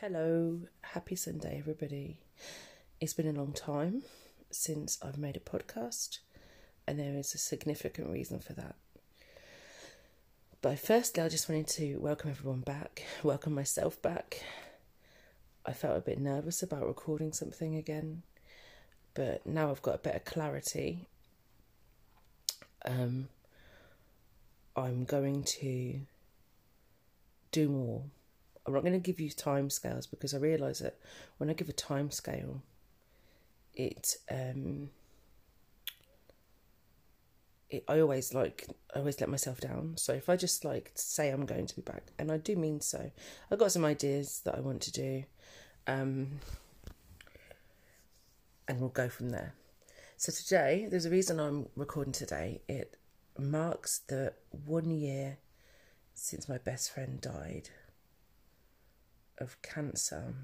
Hello, happy Sunday, everybody. It's been a long time since I've made a podcast, and there is a significant reason for that. But firstly, I just wanted to welcome everyone back, welcome myself back. I felt a bit nervous about recording something again, but now I've got a better clarity. Um, I'm going to do more. I'm not going to give you time scales because I realise that when I give a time scale, it um, it, I always like I always let myself down. So if I just like say I'm going to be back, and I do mean so, I've got some ideas that I want to do, um, and we'll go from there. So today, there's a reason I'm recording today. It marks the one year since my best friend died of cancer.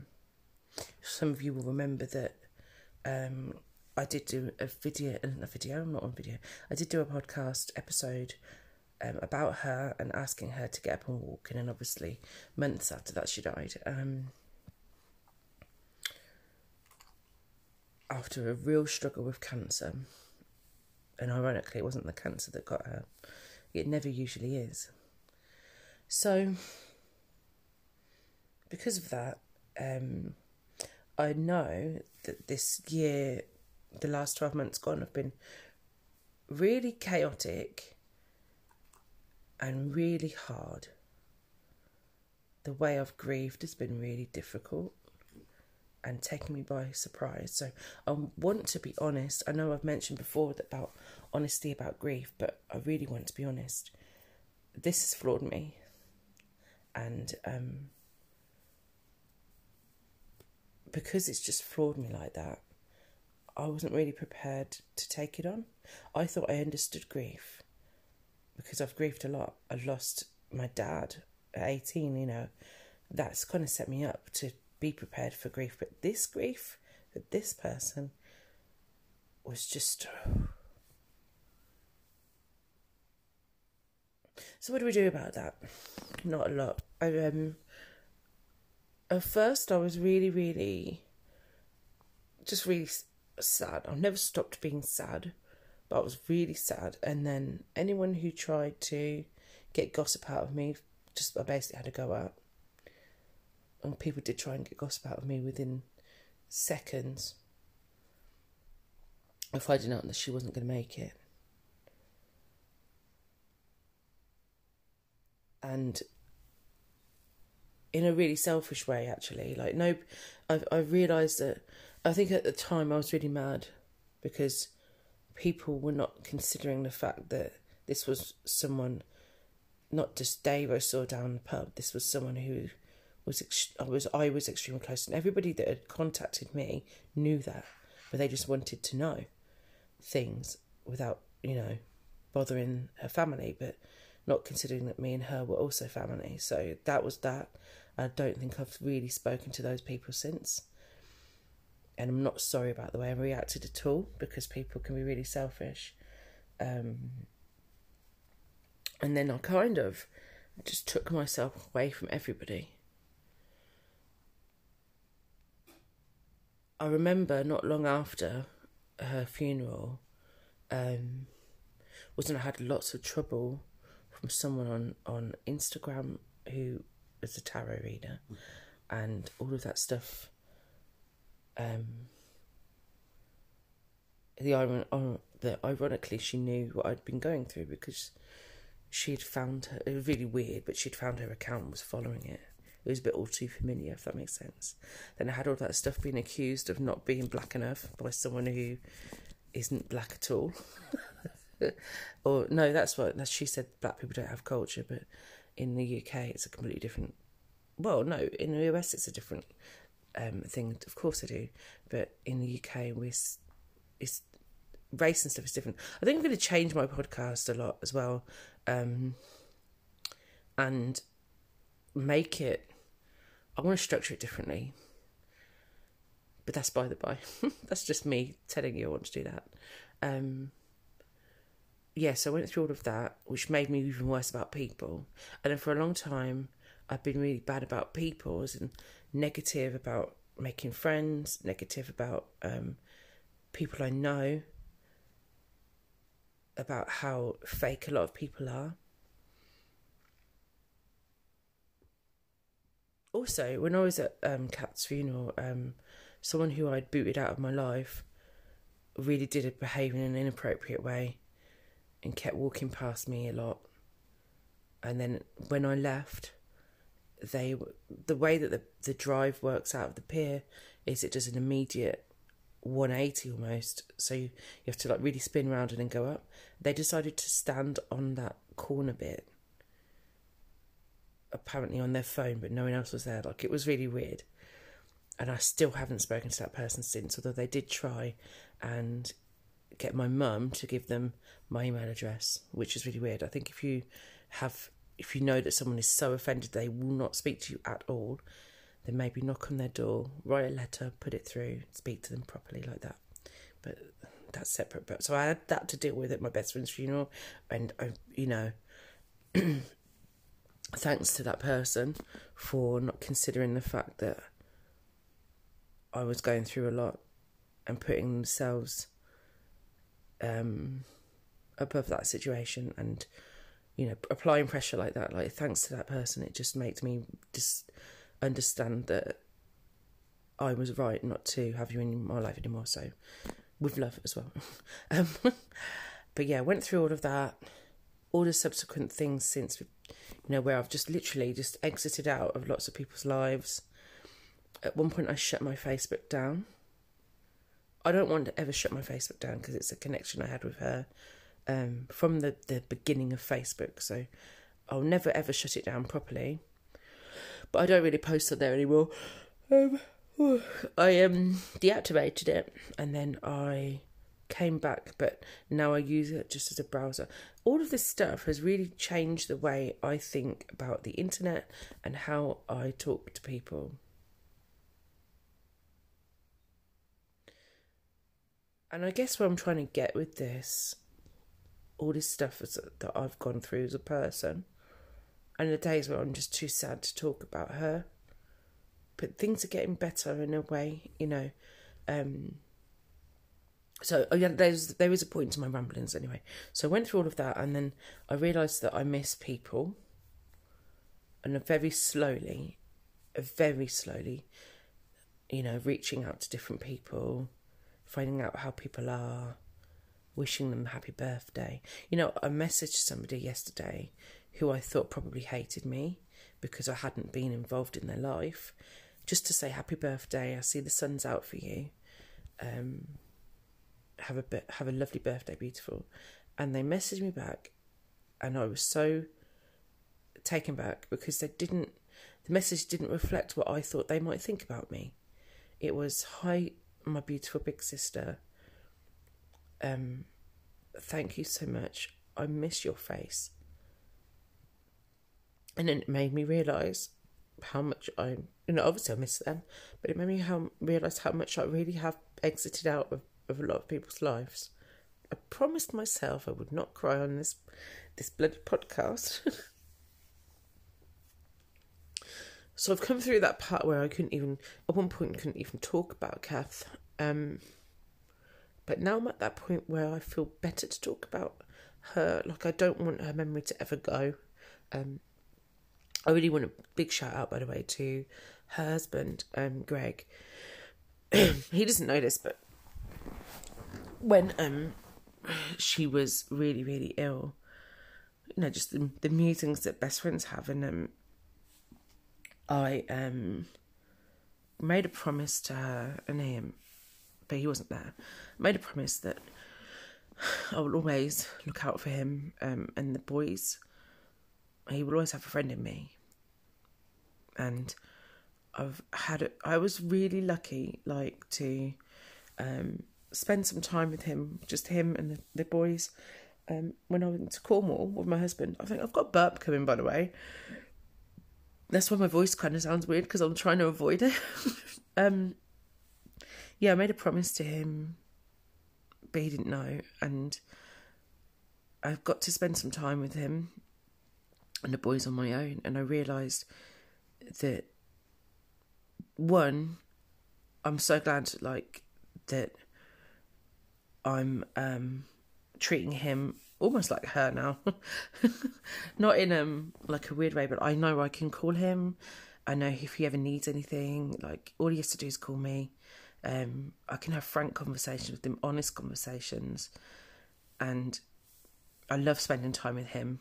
Some of you will remember that um, I did do a video, a video, I'm not on video. I did do a podcast episode um, about her and asking her to get up and walk, and then obviously months after that she died. Um, after a real struggle with cancer, and ironically, it wasn't the cancer that got her. It never usually is. So, because of that, um, I know that this year, the last 12 months gone, have been really chaotic and really hard. The way I've grieved has been really difficult and taken me by surprise. So I want to be honest. I know I've mentioned before about honesty about grief, but I really want to be honest. This has floored me, and um, because it's just floored me like that, I wasn't really prepared to take it on. I thought I understood grief because I've grieved a lot. I lost my dad at 18, you know. That's kind of set me up to be prepared for grief. But this grief for this person was just. So what do we do about that? Not a lot. I um. At first, I was really, really, just really sad. I've never stopped being sad, but I was really sad. And then anyone who tried to get gossip out of me, just I basically had to go out and people did try and get gossip out of me within seconds of finding out that she wasn't going to make it. And in a really selfish way, actually, like no, I've I realised that I think at the time I was really mad because people were not considering the fact that this was someone, not just Dave I saw down the pub. This was someone who was ex- I was I was extremely close, and everybody that had contacted me knew that, but they just wanted to know things without you know bothering her family, but not considering that me and her were also family. So that was that. I don't think I've really spoken to those people since. And I'm not sorry about the way I reacted at all because people can be really selfish. Um, and then I kind of just took myself away from everybody I remember not long after her funeral, um, wasn't I had lots of trouble from someone on, on Instagram who was a tarot reader and all of that stuff. Um, the iron, uh, the ironically, she knew what I'd been going through because she'd found her. It was really weird, but she'd found her account was following it it was a bit all too familiar, if that makes sense. Then I had all that stuff being accused of not being black enough by someone who isn't black at all. or no, that's what she said. Black people don't have culture, but in the UK it's a completely different. Well, no, in the US it's a different um, thing. Of course I do, but in the UK we it's race and stuff is different. I think I'm going to change my podcast a lot as well, um, and make it I want to structure it differently. But that's by the by. that's just me telling you I want to do that. Um, yeah, so I went through all of that, which made me even worse about people. And then for a long time, I've been really bad about people, in negative about making friends, negative about um, people I know, about how fake a lot of people are. Also, when I was at um, Kat's funeral, um, someone who I'd booted out of my life really did behave in an inappropriate way and kept walking past me a lot. And then when I left, they the way that the the drive works out of the pier is it does an immediate 180 almost. So you, you have to like really spin around and then go up. They decided to stand on that corner bit apparently on their phone but no one else was there. Like it was really weird. And i still haven't spoken to that person since although they did try. And get my mum to give them my email address which is really weird i think if you have if you know that someone is so offended they will not speak to you at all, then maybe knock on their door, write a letter, put it through, speak to them properly like that. But that's separate. But so I had that to deal with at my best friend's funeral, and I, you know, thanks to that person for not considering the fact that I was going through a lot and putting themselves um, above that situation and you know, applying pressure like that, like thanks to that person, it just makes me just understand that I was right not to have you in my life anymore. So, with love as well. um, but yeah, went through all of that, all the subsequent things since, you know, where I've just literally just exited out of lots of people's lives. At one point, I shut my Facebook down. I don't want to ever shut my Facebook down because it's a connection I had with her um, from the, the beginning of Facebook. So I'll never ever shut it down properly. But I don't really post on there anymore. Um, I um deactivated it and then I came back, but now I use it just as a browser. All of this stuff has really changed the way I think about the internet and how I talk to people. And I guess what I'm trying to get with this all this stuff that I've gone through as a person, and the days where I'm just too sad to talk about her. But things are getting better in a way, you know. Um, so oh yeah, there's there is a point to my ramblings anyway. So I went through all of that, and then I realised that I miss people, and very slowly, very slowly, you know, reaching out to different people, finding out how people are, wishing them happy birthday. You know, I messaged somebody yesterday who I thought probably hated me because I hadn't been involved in their life, just to say happy birthday. I see the sun's out for you. Um, have a have a lovely birthday, beautiful. And they messaged me back, and I was so taken back because they didn't. The message didn't reflect what I thought they might think about me. It was hi, my beautiful big sister um, thank you so much. I miss your face. And it made me realise how much I, you know, obviously I miss them, but it made me how realise how much I really have exited out of, of a lot of people's lives. I promised myself I would not cry on this this bloody podcast. so I've come through that part where I couldn't even, at one point, couldn't even talk about Kath. Um, but now I'm at that point where I feel better to talk about her. Like I don't want her memory to ever go. Um, I really want a big shout out, by the way, to her husband, um, Greg. he doesn't know this, but when um she was really really ill, you know, just the, the musings that best friends have, and um, I um made a promise to her and him but he wasn't there. Made a promise that I will always look out for him um, and the boys. He will always have a friend in me. And I've had it, I was really lucky, like, to um, spend some time with him, just him and the, the boys. Um, when I went to Cornwall with my husband, I think I've got burp coming, by the way. That's why my voice kind of sounds weird because I'm trying to avoid it. um, yeah, I made a promise to him, but he didn't know, and I've got to spend some time with him and the boys on my own. And I realised that one, I'm so glad like that I'm um treating him almost like her now. Not in um like a weird way, but I know I can call him. I know if he ever needs anything, like all he has to do is call me. Um, I can have frank conversations with him, honest conversations, and I love spending time with him.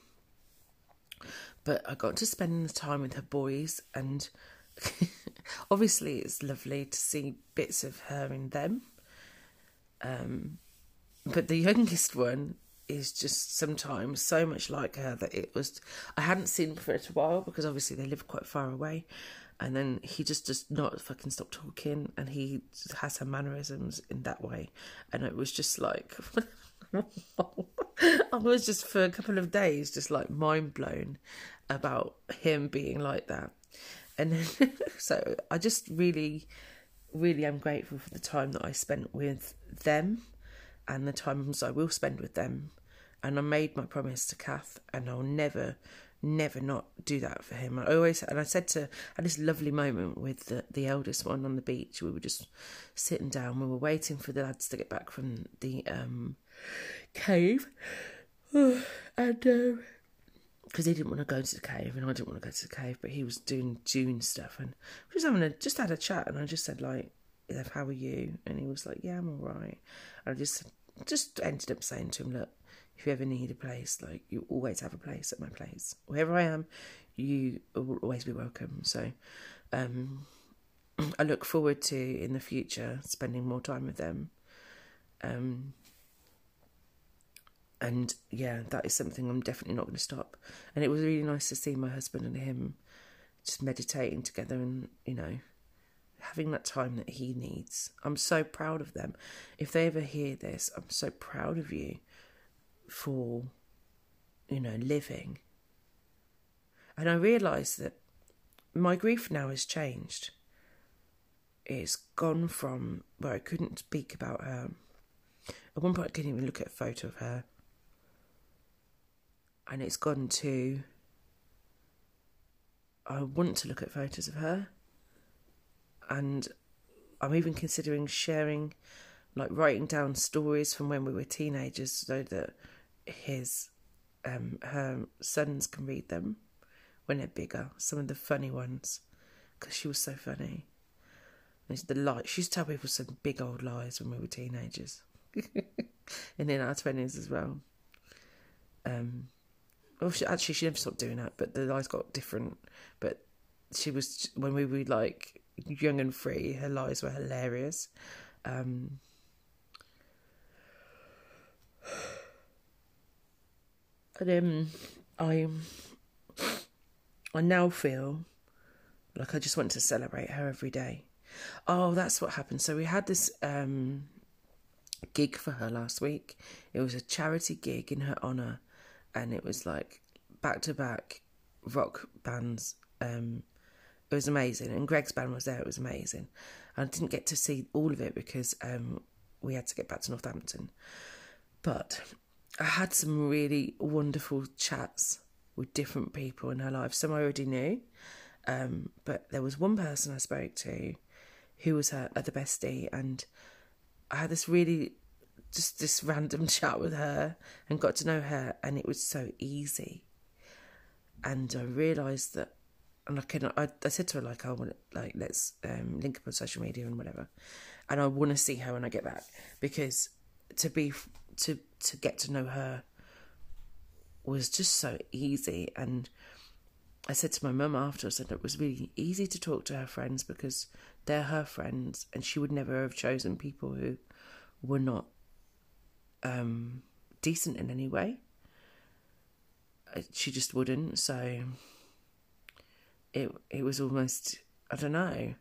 But I got to spend the time with her boys, and obviously it's lovely to see bits of her in them. Um, but the youngest one is just sometimes so much like her that it was I hadn't seen for a while because obviously they live quite far away. And then he just does not fucking stop talking and he has her mannerisms in that way. And it was just like I was just for a couple of days just like mind blown about him being like that. And then, so I just really really am grateful for the time that I spent with them and the times I will spend with them. And I made my promise to Kath, and I'll never, never not do that for him. I always, and I said to, I had this lovely moment with the, the eldest one on the beach. We were just sitting down, we were waiting for the lads to get back from the um, cave. and, um, because he didn't want to go to the cave and I didn't want to go to the cave, but he was doing June stuff and we was having a just had a chat and I just said like, how are you? And he was like, yeah, I'm all right. And I just just ended up saying to him, look, if you ever need a place, like you always have a place at my place. Wherever I am, you will always be welcome. So um, I look forward to in the future spending more time with them. Um, and yeah, that is something I'm definitely not going to stop. And it was really nice to see my husband and him just meditating together and, you know, having that time that he needs. I'm so proud of them. If they ever hear this, I'm so proud of you for, you know, living. And I realise that my grief now has changed. It's gone from where I couldn't speak about her. At one point, I couldn't even look at a photo of her. And it's gone to I want to look at photos of her and I'm even considering sharing, like writing down stories from when we were teenagers, so that his, um, her sons can read them when they're bigger. Some of the funny ones, because she was so funny. And the lie. She used to tell people some big old lies when we were teenagers, and in our twenties as well. Um, well, she, actually, she never stopped doing that, but the lies got different. But she was when we were like young and free. Her lies were hilarious. Um, and um, I, I now feel like I just want to celebrate her every day. Oh, that's what happened. So we had this um, gig for her last week. It was a charity gig in her honour, and it was like back to back rock bands um, it was amazing. And Greg's band was there. It was amazing. I didn't get to see all of it because um, we had to get back to Northampton. But I had some really wonderful chats with different people in her life. Some I already knew, um, but there was one person I spoke to who was her other bestie, and I had this really just this random chat with her and got to know her, and it was so easy. And I realised that and I can I, I said to her like I want like let's um, link up on social media and whatever, and I want to see her when I get back because to be to to get to know her was just so easy and I said to my mum after I said it was really easy to talk to her friends because they're her friends and she would never have chosen people who were not um, decent in any way. She just wouldn't so it it was almost I don't know,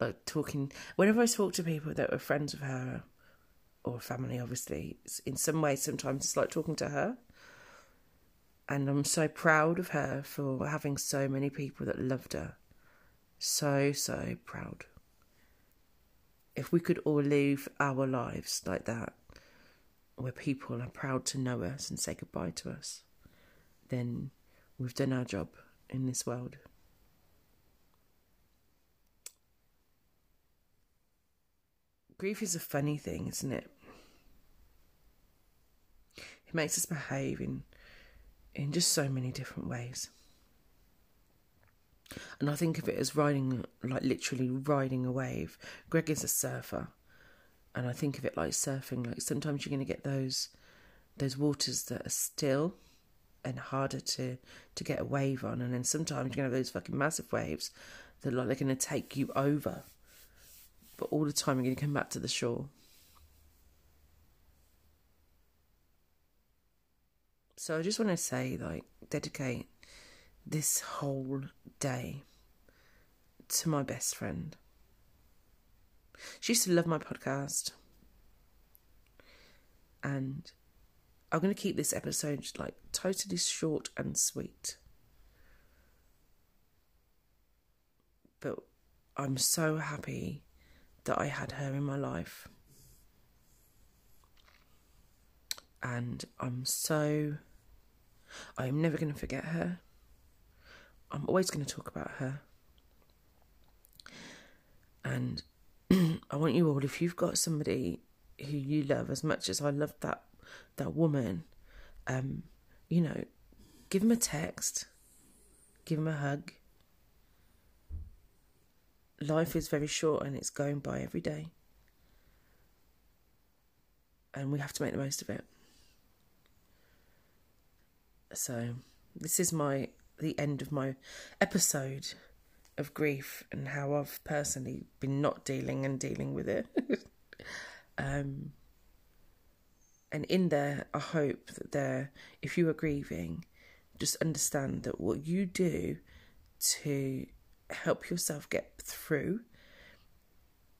like talking. Whenever I talk to people that were friends of her or family, obviously, in some ways, sometimes it's like talking to her. And I'm so proud of her for having so many people that loved her. So, so proud. If we could all live our lives like that, where people are proud to know us and say goodbye to us, then we've done our job in this world. Grief is a funny thing, isn't it? It makes us behave in in just so many different ways. And I think of it as riding, like literally riding a wave. Greg is a surfer, and I think of it like surfing. Like sometimes you're going to get those those waters that are still and harder to to get a wave on, and then sometimes you're going to have those fucking massive waves that like they're going to take you over. But all the time you're going to come back to the shore. So I just want to say, like, dedicate this whole day to my best friend. She used to love my podcast. And I'm going to keep this episode like totally short and sweet. But I'm so happy that I had her in my life. And I'm so. I'm never going to forget her. I'm always going to talk about her. And I want you all, if you've got somebody who you love as much as I love that that woman, um, you know, give them a text, give them a hug. Life is very short and it's going by every day. And we have to make the most of it. So, this is my the end of my episode of grief and how I've personally been not dealing and dealing with it. um, and in there, I hope that there, if you are grieving, just understand that what you do to help yourself get through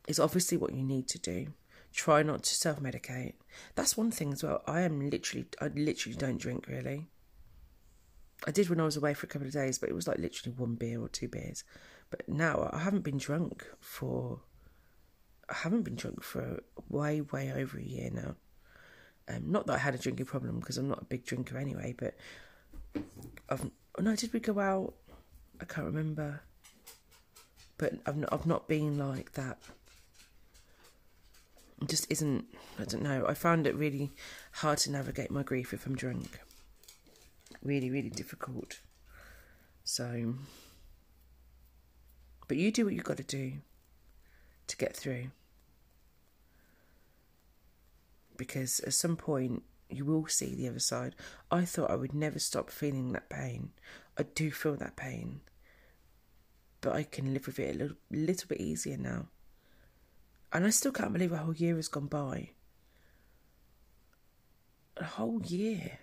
is obviously what you need to do. Try not to self medicate. That's one thing as well. I am literally, I literally don't drink really. I did when I was away for a couple of days, but it was like literally one beer or two beers. But now I haven't been drunk for, I haven't been drunk for way, way over a year now. Um, not that I had a drinking problem because I'm not a big drinker anyway, but I've no. Did we go out? I can't remember. But I've not, I've not been like that. It just isn't. I don't know. I found it really hard to navigate my grief if I'm drunk. Really, really difficult. So, but you do what you've got to do to get through because at some point you will see the other side. I thought I would never stop feeling that pain. I do feel that pain, but I can live with it a little, little bit easier now. And I still can't believe a whole year has gone by. A whole year.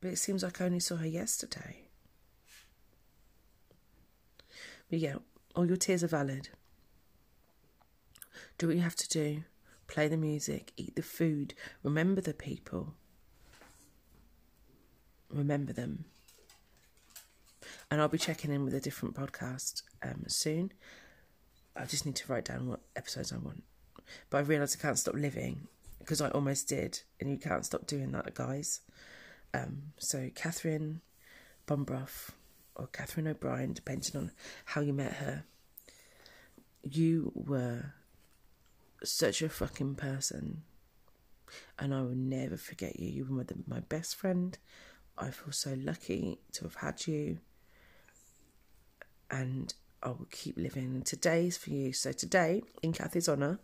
But it seems like I only saw her yesterday. But yeah, all your tears are valid. Do what you have to do play the music, eat the food, remember the people. Remember them. And I'll be checking in with a different podcast um, soon. I just need to write down what episodes I want. But I realise I can't stop living because I almost did, and you can't stop doing that, guys. Um, so, Catherine Bombrough or Catherine O'Brien, depending on how you met her, you were such a fucking person. And I will never forget you. You were my best friend. I feel so lucky to have had you. And I will keep living. Today's for you. So today, in Kathy's honour,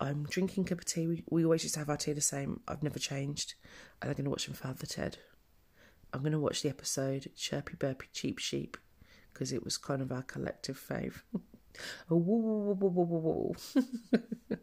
I'm drinking a cup of tea. We, always used to have our tea the same. I've never changed. And I'm going to watch some Father Ted. I'm going to watch the episode Chirpy Burpy Cheap Sheep because it was kind of our collective fave. oh, whoa, whoa, whoa.